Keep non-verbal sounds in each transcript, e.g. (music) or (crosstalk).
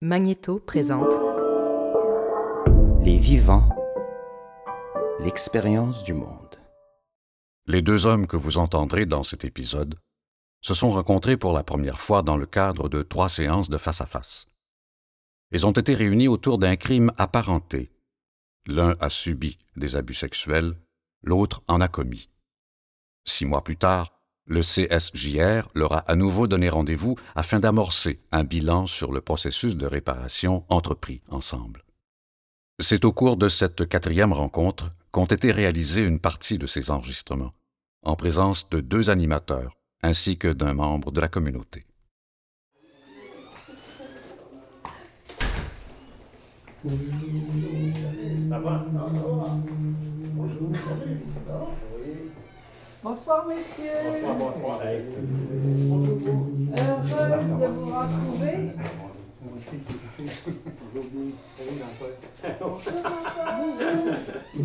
Magnéto présente Les vivants, l'expérience du monde. Les deux hommes que vous entendrez dans cet épisode se sont rencontrés pour la première fois dans le cadre de trois séances de face à face. Ils ont été réunis autour d'un crime apparenté. L'un a subi des abus sexuels, l'autre en a commis. Six mois plus tard, le CSJR leur a à nouveau donné rendez-vous afin d'amorcer un bilan sur le processus de réparation entrepris ensemble. C'est au cours de cette quatrième rencontre qu'ont été réalisés une partie de ces enregistrements, en présence de deux animateurs ainsi que d'un membre de la communauté. Bonsoir, messieurs. Bonsoir, bonsoir. Heureuse de vous retrouver.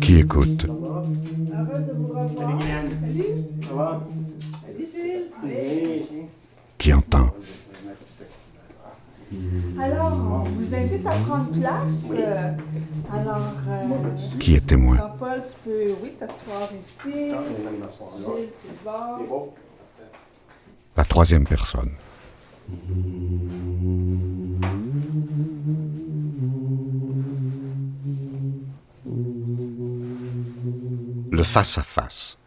Qui écoute? Heureuse de vous revoir. Salut. Ça va? Salut, Gilles. Qui entend? Alors, on vous invite à prendre place. Alors, euh, Qui est témoin Jean-Paul, tu peux, oui, t'asseoir ici. Gilles, c'est bon. La troisième personne. Le face-à-face.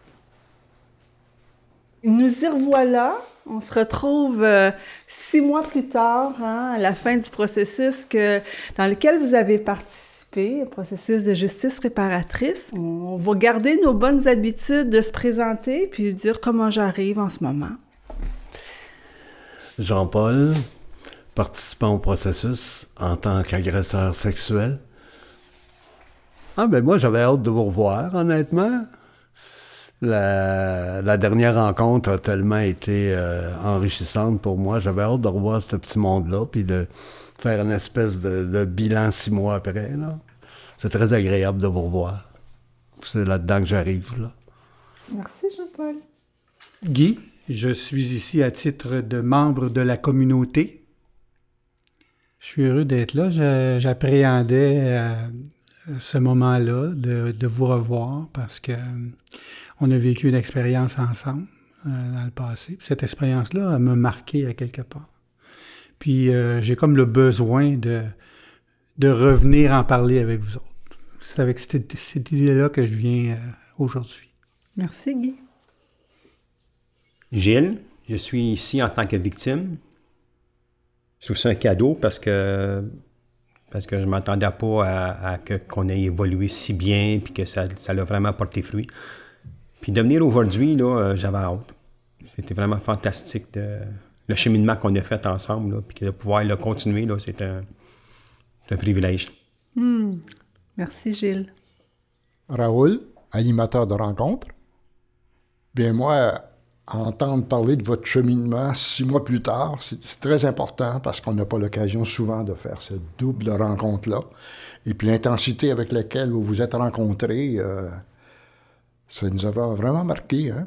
Nous y revoilà. On se retrouve euh, six mois plus tard, hein, à la fin du processus que, dans lequel vous avez participé, le processus de justice réparatrice. On va garder nos bonnes habitudes de se présenter puis dire comment j'arrive en ce moment. Jean-Paul, participant au processus en tant qu'agresseur sexuel. Ah ben moi j'avais hâte de vous revoir, honnêtement. La, la dernière rencontre a tellement été euh, enrichissante pour moi. J'avais hâte de revoir ce petit monde-là, puis de faire une espèce de, de bilan six mois après. là. C'est très agréable de vous revoir. C'est là-dedans que j'arrive. Là. Merci, Jean-Paul. Guy, je suis ici à titre de membre de la communauté. Je suis heureux d'être là. Je- J'appréhendais euh, ce moment-là de, de vous revoir parce que euh, on a vécu une expérience ensemble euh, dans le passé. Puis cette expérience-là m'a marqué à quelque part. Puis euh, j'ai comme le besoin de, de revenir en parler avec vous autres. C'est avec cette, cette idée-là que je viens euh, aujourd'hui. Merci, Guy. Gilles, je suis ici en tant que victime. Je trouve ça un cadeau parce que parce que je ne m'attendais pas à, à que, qu'on ait évolué si bien puis que ça, ça l'a vraiment porté fruit. Puis de venir aujourd'hui, là, euh, j'avais hâte. C'était vraiment fantastique de, le cheminement qu'on a fait ensemble, là, puis que de pouvoir le continuer, là, c'est un, un privilège. Merci, Gilles. Raoul, animateur de rencontre. Bien, moi, entendre parler de votre cheminement six mois plus tard, c'est c'est très important parce qu'on n'a pas l'occasion souvent de faire cette double rencontre-là. Et puis l'intensité avec laquelle vous vous êtes rencontrés, euh, ça nous a vraiment marqué. Hein?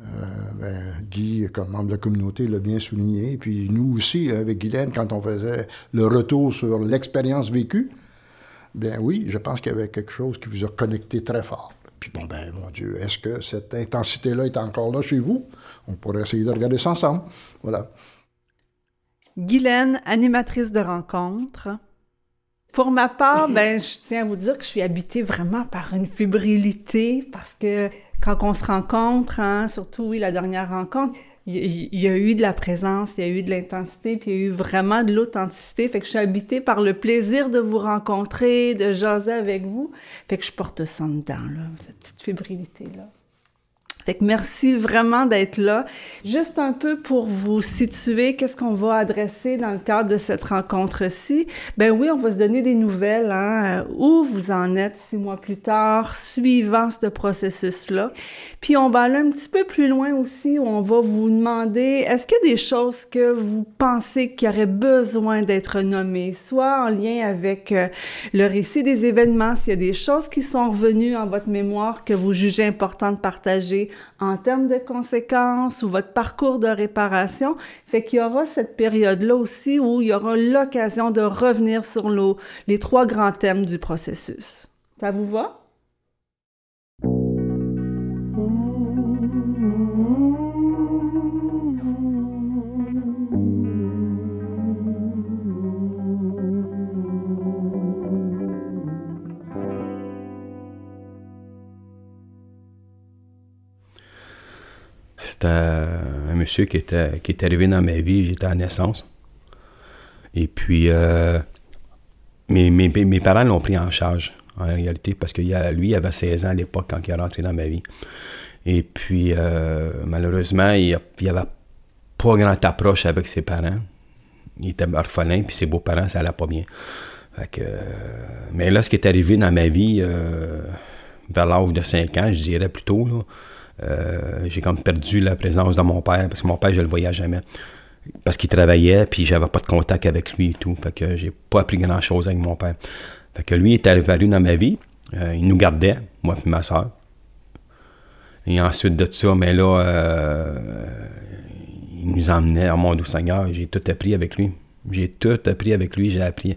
Euh, ben, Guy, comme membre de la communauté, l'a bien souligné. Puis nous aussi, avec Guylaine, quand on faisait le retour sur l'expérience vécue, ben oui, je pense qu'il y avait quelque chose qui vous a connecté très fort. Puis bon, ben mon Dieu, est-ce que cette intensité-là est encore là chez vous? On pourrait essayer de regarder ça ensemble. Voilà. Guylaine, animatrice de rencontre. Pour ma part, ben, je tiens à vous dire que je suis habitée vraiment par une fébrilité parce que quand on se rencontre, hein, surtout, oui, la dernière rencontre, il y, y a eu de la présence, il y a eu de l'intensité, puis il y a eu vraiment de l'authenticité. Fait que je suis habitée par le plaisir de vous rencontrer, de jaser avec vous. Fait que je porte ça dedans, là, cette petite fébrilité-là. Merci vraiment d'être là. Juste un peu pour vous situer, qu'est-ce qu'on va adresser dans le cadre de cette rencontre-ci? Ben oui, on va se donner des nouvelles, hein, euh, où vous en êtes six mois plus tard, suivant ce processus-là. Puis on va aller un petit peu plus loin aussi, où on va vous demander, est-ce qu'il y a des choses que vous pensez qui auraient besoin d'être nommées, soit en lien avec euh, le récit des événements, s'il y a des choses qui sont revenues en votre mémoire que vous jugez important de partager, en termes de conséquences ou votre parcours de réparation. Fait qu'il y aura cette période-là aussi où il y aura l'occasion de revenir sur les trois grands thèmes du processus. Ça vous va? C'était un monsieur qui était, qui est arrivé dans ma vie, j'étais à naissance. Et puis, euh, mes, mes, mes, parents l'ont pris en charge, en réalité, parce que lui, il avait 16 ans à l'époque quand il est rentré dans ma vie. Et puis, euh, malheureusement, il n'y avait pas grande approche avec ses parents. Il était orphelin, puis ses beaux-parents, ça allait pas bien. que, mais là, ce qui est arrivé dans ma vie, euh, vers l'âge de 5 ans, je dirais plutôt, euh, j'ai comme perdu la présence de mon père parce que mon père, je le voyais jamais. Parce qu'il travaillait, puis j'avais pas de contact avec lui et tout. Fait que j'ai pas appris grand chose avec mon père. Fait que lui est arrivé dans ma vie. Euh, il nous gardait, moi et ma soeur. Et ensuite de ça, mais là, euh, il nous emmenait à mon doux Seigneur. J'ai tout appris avec lui. J'ai tout appris avec lui. J'ai appris,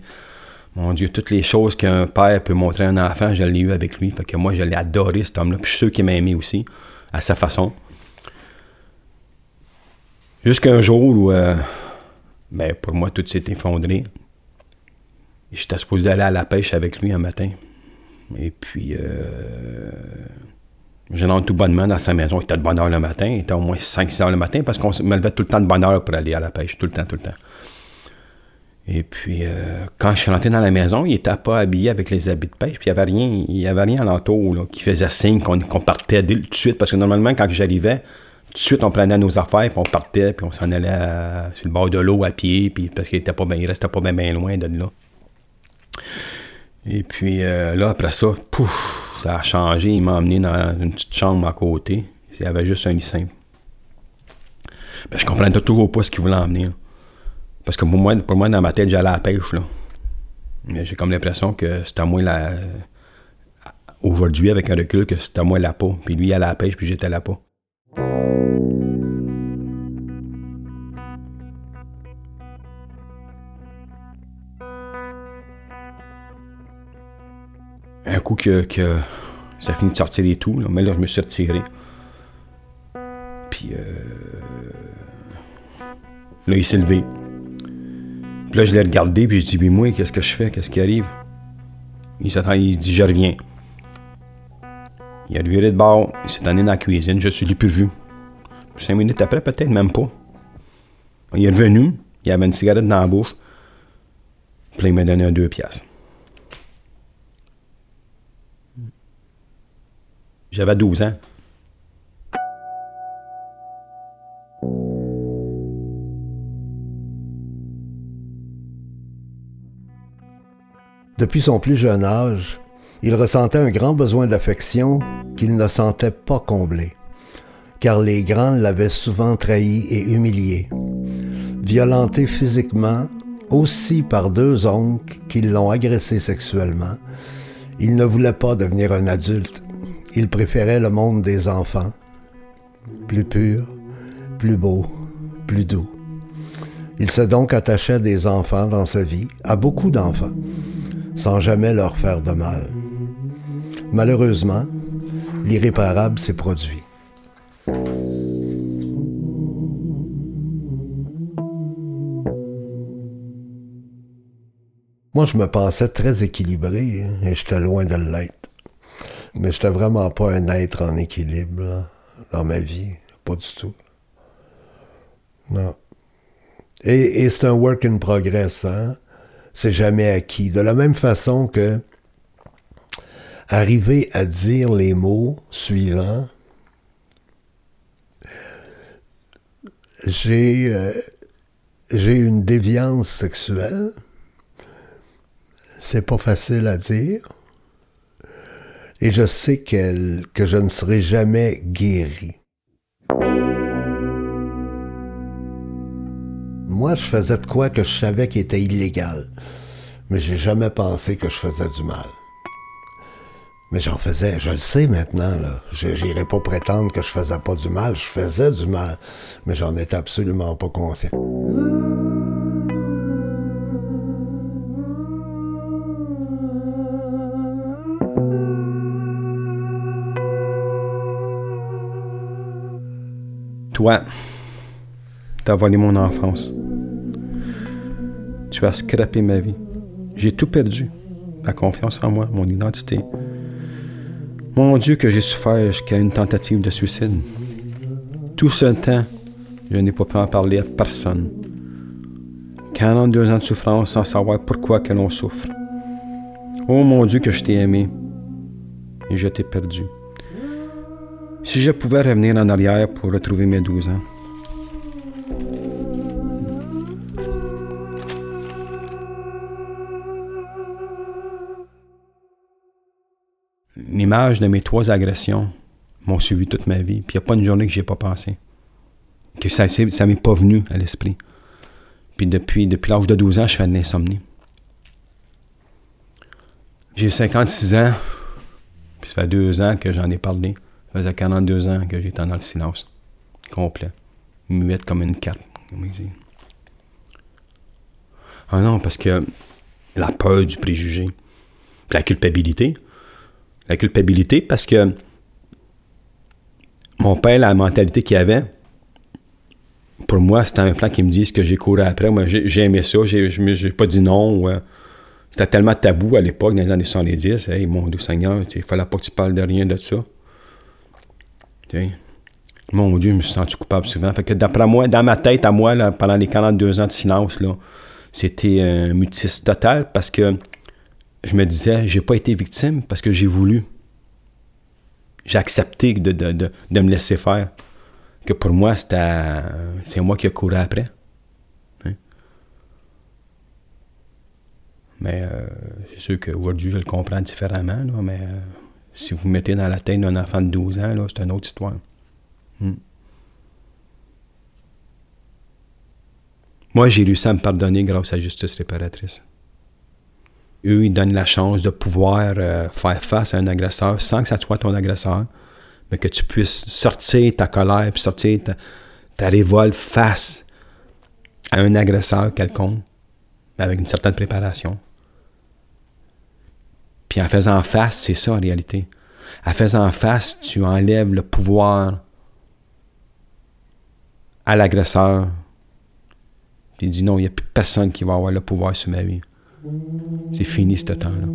mon Dieu, toutes les choses qu'un père peut montrer à un enfant, je l'ai eu avec lui. Fait que moi, je l'ai adoré, cet homme-là. Puis je suis sûr qu'il m'a aimé aussi à sa façon. Jusqu'à un jour où, euh, ben, pour moi, tout s'est effondré. J'étais supposé aller à la pêche avec lui un matin. Et puis, euh, je rentre tout bonnement dans sa maison. Il était de bonne heure le matin. Il était au moins 5-6 heures le matin parce qu'on me levait tout le temps de bonne heure pour aller à la pêche. Tout le temps, tout le temps. Et puis, euh, quand je suis rentré dans la maison, il n'était pas habillé avec les habits de pêche, puis il n'y avait rien, il y alentour là, qui faisait signe qu'on partait tout de suite, parce que normalement, quand j'arrivais, tout de suite, on prenait nos affaires, puis on partait, puis on s'en allait sur le bord de l'eau à pied, puis parce qu'il était pas il restait pas bien, loin de là. Et puis euh, là, après ça, pouf, ça a changé. Il m'a emmené dans une petite chambre à côté. Il y avait juste un lit simple. Ben, je comprenais toujours pas ce qu'il voulait emmener. Parce que pour moi, pour moi dans ma tête, j'allais à la pêche. Là. J'ai comme l'impression que c'était à moi la. Aujourd'hui, avec un recul, que c'était à moi la peau. Puis lui, il allait à la pêche, puis j'étais à la peau. Un coup que, que ça finit de sortir et tout, mais là, je me suis retiré. Puis euh, là, il s'est levé. Puis là, je l'ai regardé, puis je dis, mais moi, qu'est-ce que je fais? Qu'est-ce qui arrive? Il s'attend, il dit, je reviens. Il a viré de bord, il s'est allé dans la cuisine, je suis plus vu. Cinq minutes après, peut-être même pas. Il est revenu, il avait une cigarette dans la bouche, puis il m'a donné un deux piastres. J'avais 12 ans. Depuis son plus jeune âge, il ressentait un grand besoin d'affection qu'il ne sentait pas comblé, car les grands l'avaient souvent trahi et humilié. Violenté physiquement, aussi par deux oncles qui l'ont agressé sexuellement, il ne voulait pas devenir un adulte. Il préférait le monde des enfants, plus pur, plus beau, plus doux. Il s'est donc attaché à des enfants dans sa vie, à beaucoup d'enfants sans jamais leur faire de mal. Malheureusement, l'irréparable s'est produit. Moi, je me pensais très équilibré hein, et j'étais loin de l'être. Mais j'étais vraiment pas un être en équilibre dans ma vie. Pas du tout. Non. Et, et c'est un work in progress, hein? C'est jamais acquis. De la même façon que arriver à dire les mots suivants, j'ai euh, j'ai une déviance sexuelle. C'est pas facile à dire. Et je sais qu'elle que je ne serai jamais guéri. Moi, je faisais de quoi que je savais qui était illégal. Mais j'ai jamais pensé que je faisais du mal. Mais j'en faisais, je le sais maintenant, là. Je n'irai pas prétendre que je faisais pas du mal. Je faisais du mal, mais j'en étais absolument pas conscient. Toi, t'as volé mon enfance. Tu as scrappé ma vie. J'ai tout perdu. Ma confiance en moi, mon identité. Mon Dieu, que j'ai souffert jusqu'à une tentative de suicide. Tout ce temps, je n'ai pas pu en parler à personne. 42 ans de souffrance sans savoir pourquoi que l'on souffre. Oh mon Dieu, que je t'ai aimé et je t'ai perdu. Si je pouvais revenir en arrière pour retrouver mes 12 ans. L'image de mes trois agressions m'ont suivi toute ma vie, puis il n'y a pas une journée que n'y ai pas pensé. Que ça ne m'est pas venu à l'esprit. Puis depuis, depuis l'âge de 12 ans, je fais de l'insomnie. J'ai 56 ans, puis ça fait deux ans que j'en ai parlé. Ça faisait 42 ans que j'étais dans le silence. Complet. Muette comme une comme Ah non, parce que la peur du préjugé, la culpabilité. La culpabilité parce que mon père, la mentalité qu'il avait, pour moi, c'était un plan qui me dise que j'ai couru après. Moi, j'ai aimé ça. Je n'ai pas dit non. C'était tellement tabou à l'époque, dans les années 70. Hey, mon Dieu Seigneur, il fallait pas que tu parles de rien de ça. Mon Dieu, je me suis senti coupable souvent. Fait que d'après moi, dans ma tête, à moi, là, pendant les 42 ans de silence, c'était un mutisme total parce que je me disais, j'ai pas été victime parce que j'ai voulu. J'ai accepté de, de, me laisser faire. Que pour moi, c'est moi qui ai couru après. Hein? Mais euh, c'est sûr qu'aujourd'hui, je le comprends différemment, mais euh, si vous mettez dans la tête d'un enfant de 12 ans, c'est une autre histoire. Hmm. Moi, j'ai réussi à me pardonner grâce à la justice réparatrice. Eux, ils donnent la chance de pouvoir euh, faire face à un agresseur sans que ça soit ton agresseur, mais que tu puisses sortir ta colère, puis sortir ta, ta révolte face à un agresseur quelconque, avec une certaine préparation. Puis en faisant face, c'est ça en réalité. En faisant face, tu enlèves le pouvoir à l'agresseur. Puis il dit non, il n'y a plus personne qui va avoir le pouvoir sur ma vie. C'est fini ce temps-là.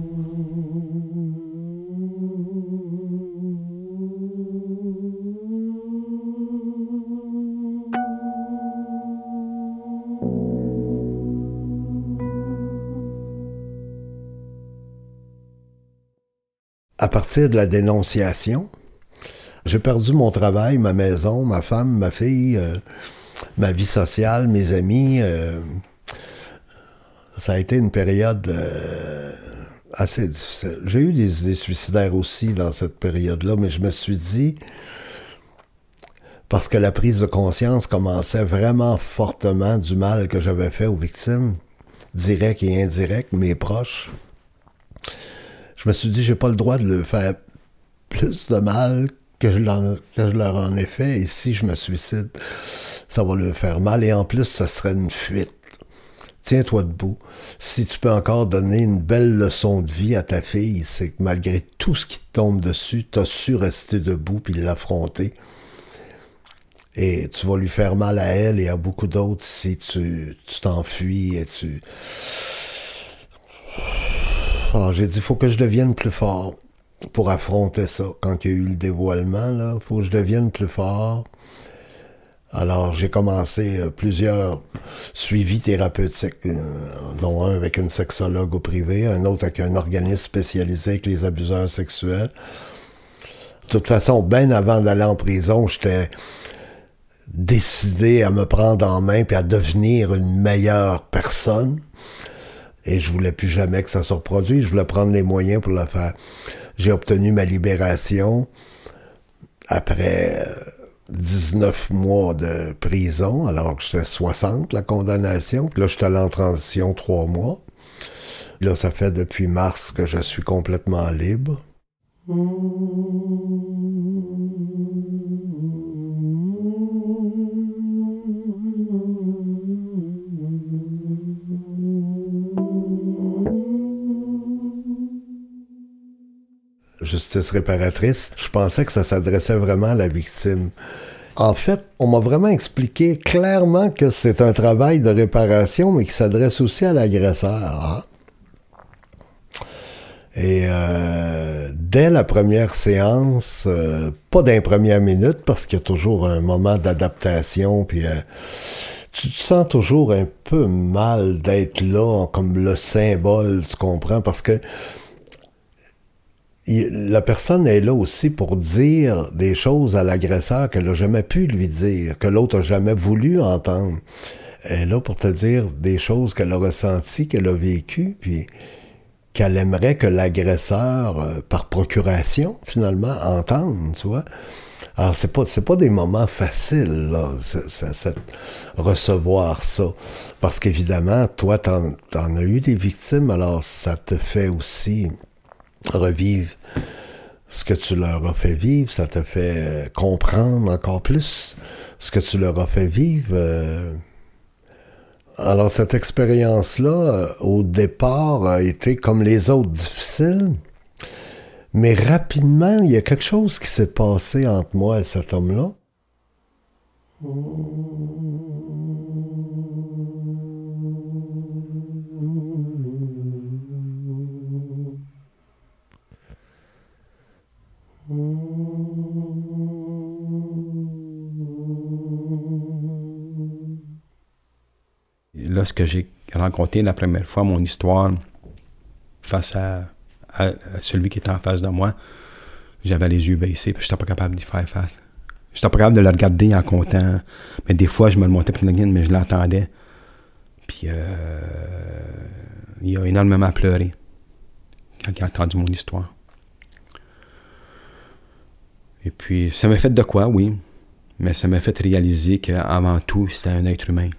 à partir de la dénonciation, j'ai perdu mon travail, ma maison, ma femme, ma fille, euh, ma vie sociale, mes amis. Euh, ça a été une période euh, assez difficile. J'ai eu des idées suicidaires aussi dans cette période-là, mais je me suis dit, parce que la prise de conscience commençait vraiment fortement du mal que j'avais fait aux victimes, directes et indirectes, mes proches, je me suis dit, j'ai pas le droit de leur faire plus de mal que je, leur, que je leur en ai fait. Et si je me suicide, ça va leur faire mal. Et en plus, ce serait une fuite. Tiens-toi debout. Si tu peux encore donner une belle leçon de vie à ta fille, c'est que malgré tout ce qui te tombe dessus, tu as su rester debout puis l'affronter. Et tu vas lui faire mal à elle et à beaucoup d'autres si tu t'enfuis et tu j'ai dit, il faut que je devienne plus fort pour affronter ça. Quand il y a eu le dévoilement, il faut que je devienne plus fort. Alors, j'ai commencé euh, plusieurs suivis thérapeutiques, euh, dont un avec une sexologue au privé, un autre avec un organisme spécialisé avec les abuseurs sexuels. De toute façon, bien avant d'aller en prison, j'étais décidé à me prendre en main puis à devenir une meilleure personne. Et je voulais plus jamais que ça se reproduise. Je voulais prendre les moyens pour le faire. J'ai obtenu ma libération après 19 euh, mois de prison, alors que j'étais 60, la condamnation. Puis là, j'étais en transition trois mois. Là, ça fait depuis mars que je suis complètement libre. Justice réparatrice, je pensais que ça s'adressait vraiment à la victime. En fait, on m'a vraiment expliqué clairement que c'est un travail de réparation, mais qui s'adresse aussi à l'agresseur. Ah. Et euh, dès la première séance, euh, pas d'un première minute, parce qu'il y a toujours un moment d'adaptation, puis euh, tu te sens toujours un peu mal d'être là, comme le symbole, tu comprends, parce que la personne est là aussi pour dire des choses à l'agresseur qu'elle n'a jamais pu lui dire, que l'autre n'a jamais voulu entendre. Elle est là pour te dire des choses qu'elle a ressenties, qu'elle a vécues, puis qu'elle aimerait que l'agresseur, euh, par procuration, finalement, entende, tu vois. Alors, c'est pas, pas des moments faciles, là, recevoir ça. Parce qu'évidemment, toi, t'en, en as eu des victimes, alors ça te fait aussi revivre ce que tu leur as fait vivre, ça te fait comprendre encore plus ce que tu leur as fait vivre. Euh. Alors cette expérience-là, euh, au départ, a été comme les autres difficile, mais rapidement, il y a quelque chose qui s'est passé entre moi et cet homme-là. Lorsque j'ai rencontré la première fois mon histoire face à, celui qui était en face de moi, j'avais les yeux baissés, puis je n'étais pas capable d'y faire face. Je n'étais pas capable de le regarder en comptant. Mais des fois, je me le montais pour mais je l'attendais. Puis euh, il a énormément pleuré quand il a entendu mon histoire. Et puis, ça m'a fait de quoi, oui, mais ça m'a fait réaliser qu'avant tout, c'était un être humain.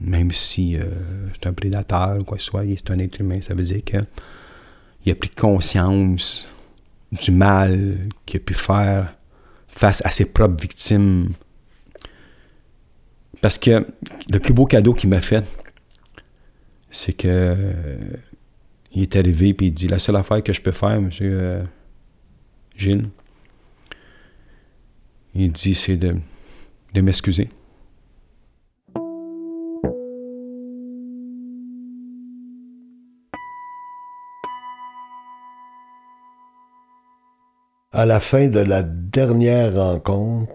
Même si euh, c'est un prédateur ou quoi que ce soit, c'est un être humain. Ça veut dire qu'il a pris conscience du mal qu'il a pu faire face à ses propres victimes. Parce que le plus beau cadeau qu'il m'a fait, c'est que il est arrivé et il dit la seule affaire que je peux faire, monsieur euh, Gilles, il dit, c'est de, de m'excuser. À la fin de la dernière rencontre,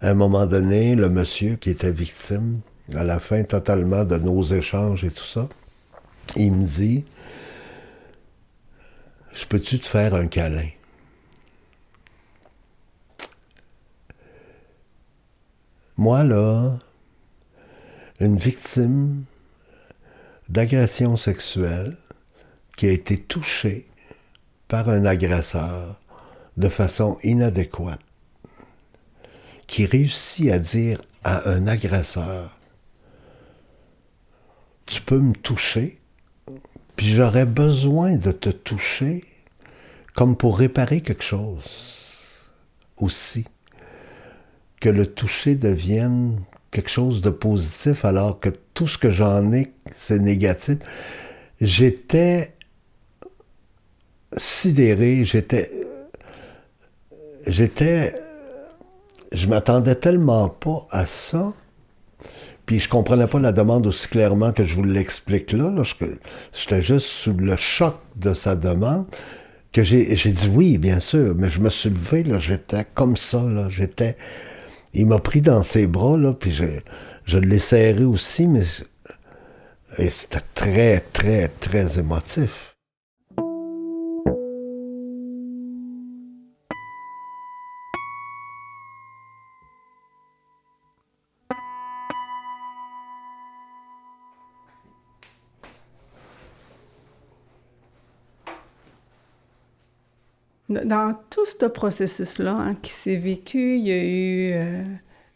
à un moment donné, le monsieur qui était victime, à la fin totalement de nos échanges et tout ça, il me dit, je peux-tu te faire un câlin? Moi, là, une victime d'agression sexuelle qui a été touchée par un agresseur de façon inadéquate, qui réussit à dire à un agresseur, tu peux me toucher, puis j'aurais besoin de te toucher comme pour réparer quelque chose aussi que le toucher devienne quelque chose de positif alors que tout ce que j'en ai, c'est négatif. J'étais sidéré, j'étais... J'étais... Je m'attendais tellement pas à ça. Puis je comprenais pas la demande aussi clairement que je vous l'explique là. là. J'étais juste sous le choc de sa demande que j'ai dit oui, bien sûr, mais je me suis levé, là, j'étais comme ça, là, j'étais il m'a pris dans ses bras, là, puis je, je l'ai serré aussi, mais c'était très, très, très émotif. Dans tout ce processus-là hein, qui s'est vécu, il y a eu euh,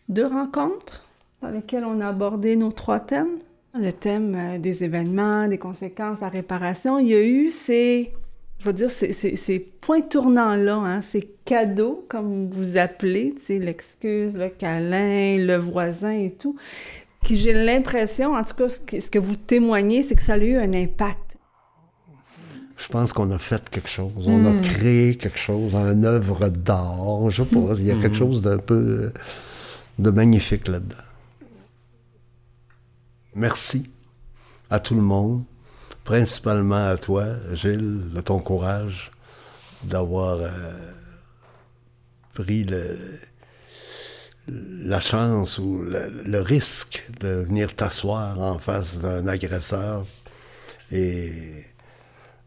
deux rencontres dans lesquelles on a abordé nos trois thèmes. Le thème euh, des événements, des conséquences, la réparation. Il y a eu ces je veux dire, ces, points tournants-là, hein, ces cadeaux, comme vous appelez, l'excuse, le câlin, le voisin et tout, qui j'ai l'impression, en tout cas, ce que vous témoignez, c'est que ça a eu un impact. Je pense qu'on a fait quelque chose. On a hmm. créé quelque chose, une œuvre d'art. Je sais pas, il y a quelque hmm. chose d'un peu de magnifique là-dedans. Merci à tout le monde, principalement à toi, Gilles, de ton courage d'avoir euh, pris la chance ou le, risque de venir t'asseoir en face d'un agresseur et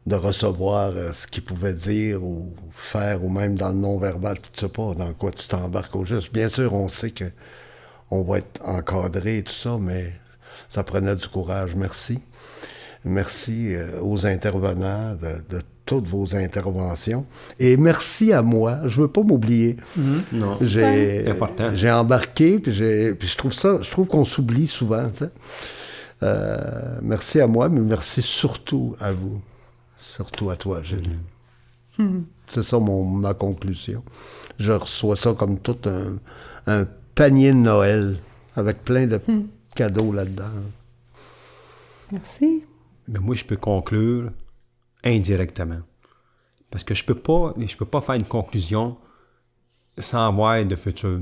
de recevoir euh, ce qu'il pouvait dire ou faire, ou même dans le non-verbal, tu sais pas dans quoi tu t'embarques au juste. Bien sûr, on sait que on va être encadré et tout ça, mais ça prenait du courage. Merci. Merci euh, aux intervenants de, toutes vos interventions. Et merci à moi. Je veux pas m'oublier. Mm-hmm. J'ai, embarqué, puis, puis je trouve ça, je trouve qu'on s'oublie souvent. Euh, merci à moi, mais merci surtout à vous. Surtout à toi, Gilles. Mm-hmm. C'est ça mon, ma conclusion. Je reçois ça comme tout un, panier de Noël avec plein de mm. cadeaux là-dedans. Merci. Mais moi, je peux conclure indirectement. Parce que je peux pas, je peux pas faire une conclusion sans avoir de futur.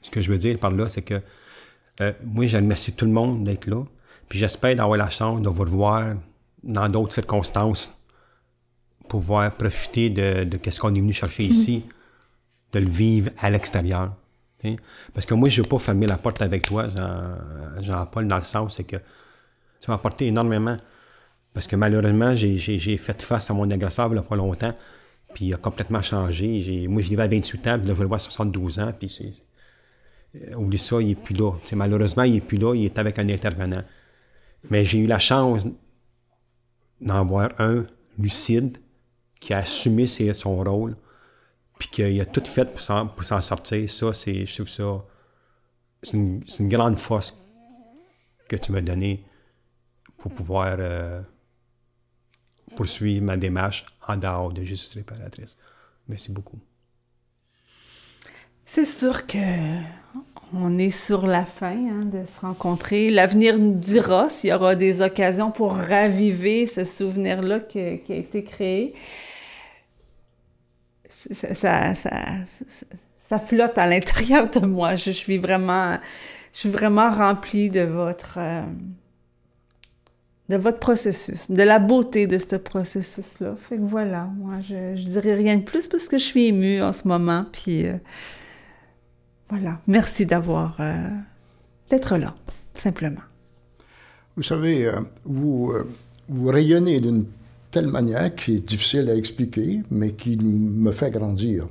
Ce que je veux dire par là, c'est que euh, moi, je remercie tout le monde d'être là. Puis j'espère d'avoir la chance de vous revoir dans d'autres circonstances pouvoir profiter de, de ce qu'on est venu chercher ici, de le vivre à l'extérieur. Parce que moi, je ne veux pas fermer la porte avec toi, Jean-Paul, dans le sens, c'est que ça m'a apporté énormément. Parce que malheureusement, j'ai fait face à mon agresseur il n'y a pas longtemps, puis il a complètement changé. Moi, je vivais à 28 ans, puis là, je le vois à 72 ans, puis c'est... Euh, oublie ça, il n'est plus là. malheureusement, il n'est plus là, il est avec un intervenant. Mais j'ai eu la chance d'en voir un lucide qui a assumé son rôle, puis qu'il a tout fait pour s'en sortir. Ça, c'est, je trouve ça, c'est une, grande force que tu m'as donnée pour pouvoir euh, poursuivre ma démarche en dehors de justice réparatrice. Merci beaucoup. C'est sûr que on est sur la fin hein, de se rencontrer. L'avenir nous dira s'il y aura des occasions pour raviver ce souvenir-là qui, a été créé. Ça, flotte à l'intérieur de moi. Je, suis vraiment, je remplie de votre, euh, de votre processus, de la beauté de ce processus-là. Fait que voilà, moi, je, dirais rien de plus parce que je suis émue en ce moment. Euh, voilà. Merci d'avoir euh, d'être là, simplement. Vous savez, euh, vous, euh, vous rayonnez d'une telle manière qui est difficile à expliquer, mais qui me fait grandir.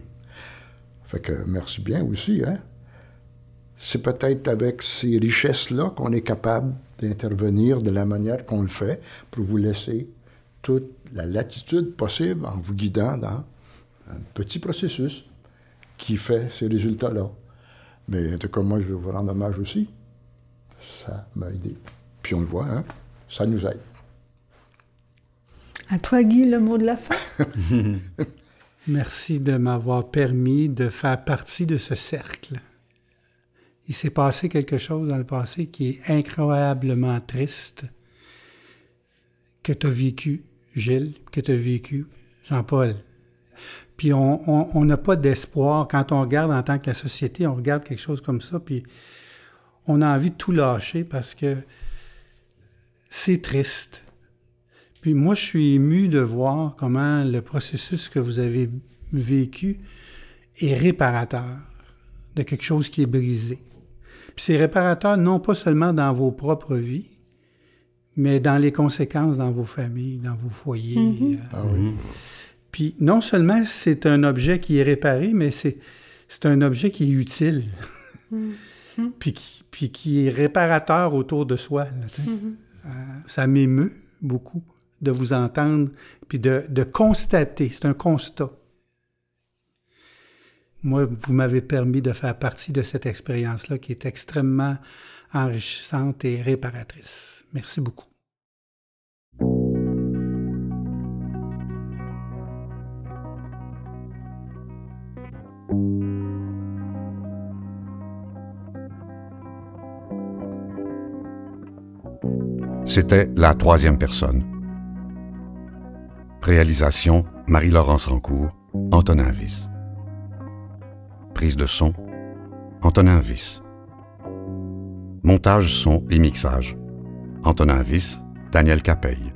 Fait que merci bien aussi, hein? C'est peut-être avec ces richesses-là qu'on est capable d'intervenir de la manière qu'on le fait pour vous laisser toute la latitude possible en vous guidant dans un petit processus qui fait ces résultats-là. Mais en tout cas, moi, je veux vous rendre hommage aussi. Ça m'a aidé. Puis on le voit, hein? ça nous aide. À toi, Guy, le mot de la fin? (laughs) Merci de m'avoir permis de faire partie de ce cercle. Il s'est passé quelque chose dans le passé qui est incroyablement triste, que tu as vécu, Gilles, que tu as vécu, Jean-Paul, puis on n'a pas d'espoir. Quand on regarde en tant que la société, on regarde quelque chose comme ça, puis on a envie de tout lâcher parce que c'est triste. Puis moi, je suis ému de voir comment le processus que vous avez vécu est réparateur de quelque chose qui est brisé. Puis c'est réparateur non pas seulement dans vos propres vies, mais dans les conséquences dans vos familles, dans vos foyers. Mm-hmm. Euh, ah oui. Puis non seulement c'est un objet qui est réparé, mais c'est, c'est un objet qui est utile. Mm-hmm. (laughs) puis, qui, puis qui est réparateur autour de soi. Mm-hmm. Euh, ça m'émeut beaucoup de vous entendre, puis de, de constater. C'est un constat. Moi, vous m'avez permis de faire partie de cette expérience-là qui est extrêmement enrichissante et réparatrice. Merci beaucoup. C'était La troisième personne. Réalisation Marie-Laurence Rancourt, Antonin Viss. Prise de son Antonin Viss. Montage son et mixage Antonin Viss, Daniel Capeille.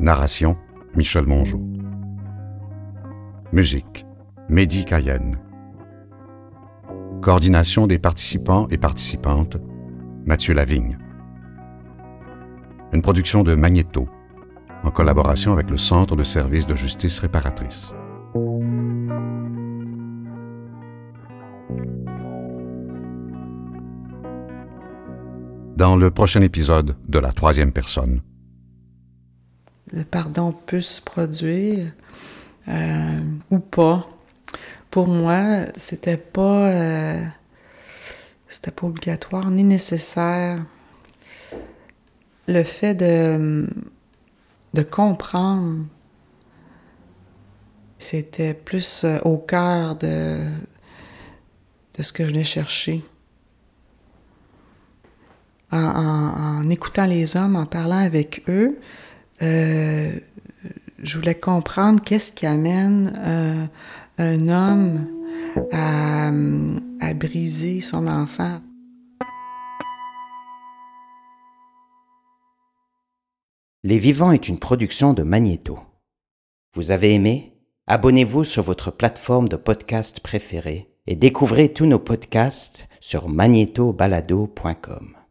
Narration Michel Mongeau. Musique Mehdi Cayenne. Coordination des participants et participantes Mathieu Lavigne. Une production de Magnéto en collaboration avec le Centre de services de justice réparatrice. Dans le prochain épisode de la troisième personne. Le pardon peut se produire euh, ou pas. Pour moi, c'était pas, euh, pas obligatoire ni nécessaire. Le fait de comprendre. C'était plus euh, au cœur de, ce que je venais chercher. En, écoutant les hommes, en parlant avec eux, euh, je voulais comprendre qu'est-ce qui amène euh, un homme à briser son enfant. Les Vivants est une production de Magnéto. Vous avez aimé? Abonnez-vous sur votre plateforme de podcast préférée et découvrez tous nos podcasts sur magnétobalado.com.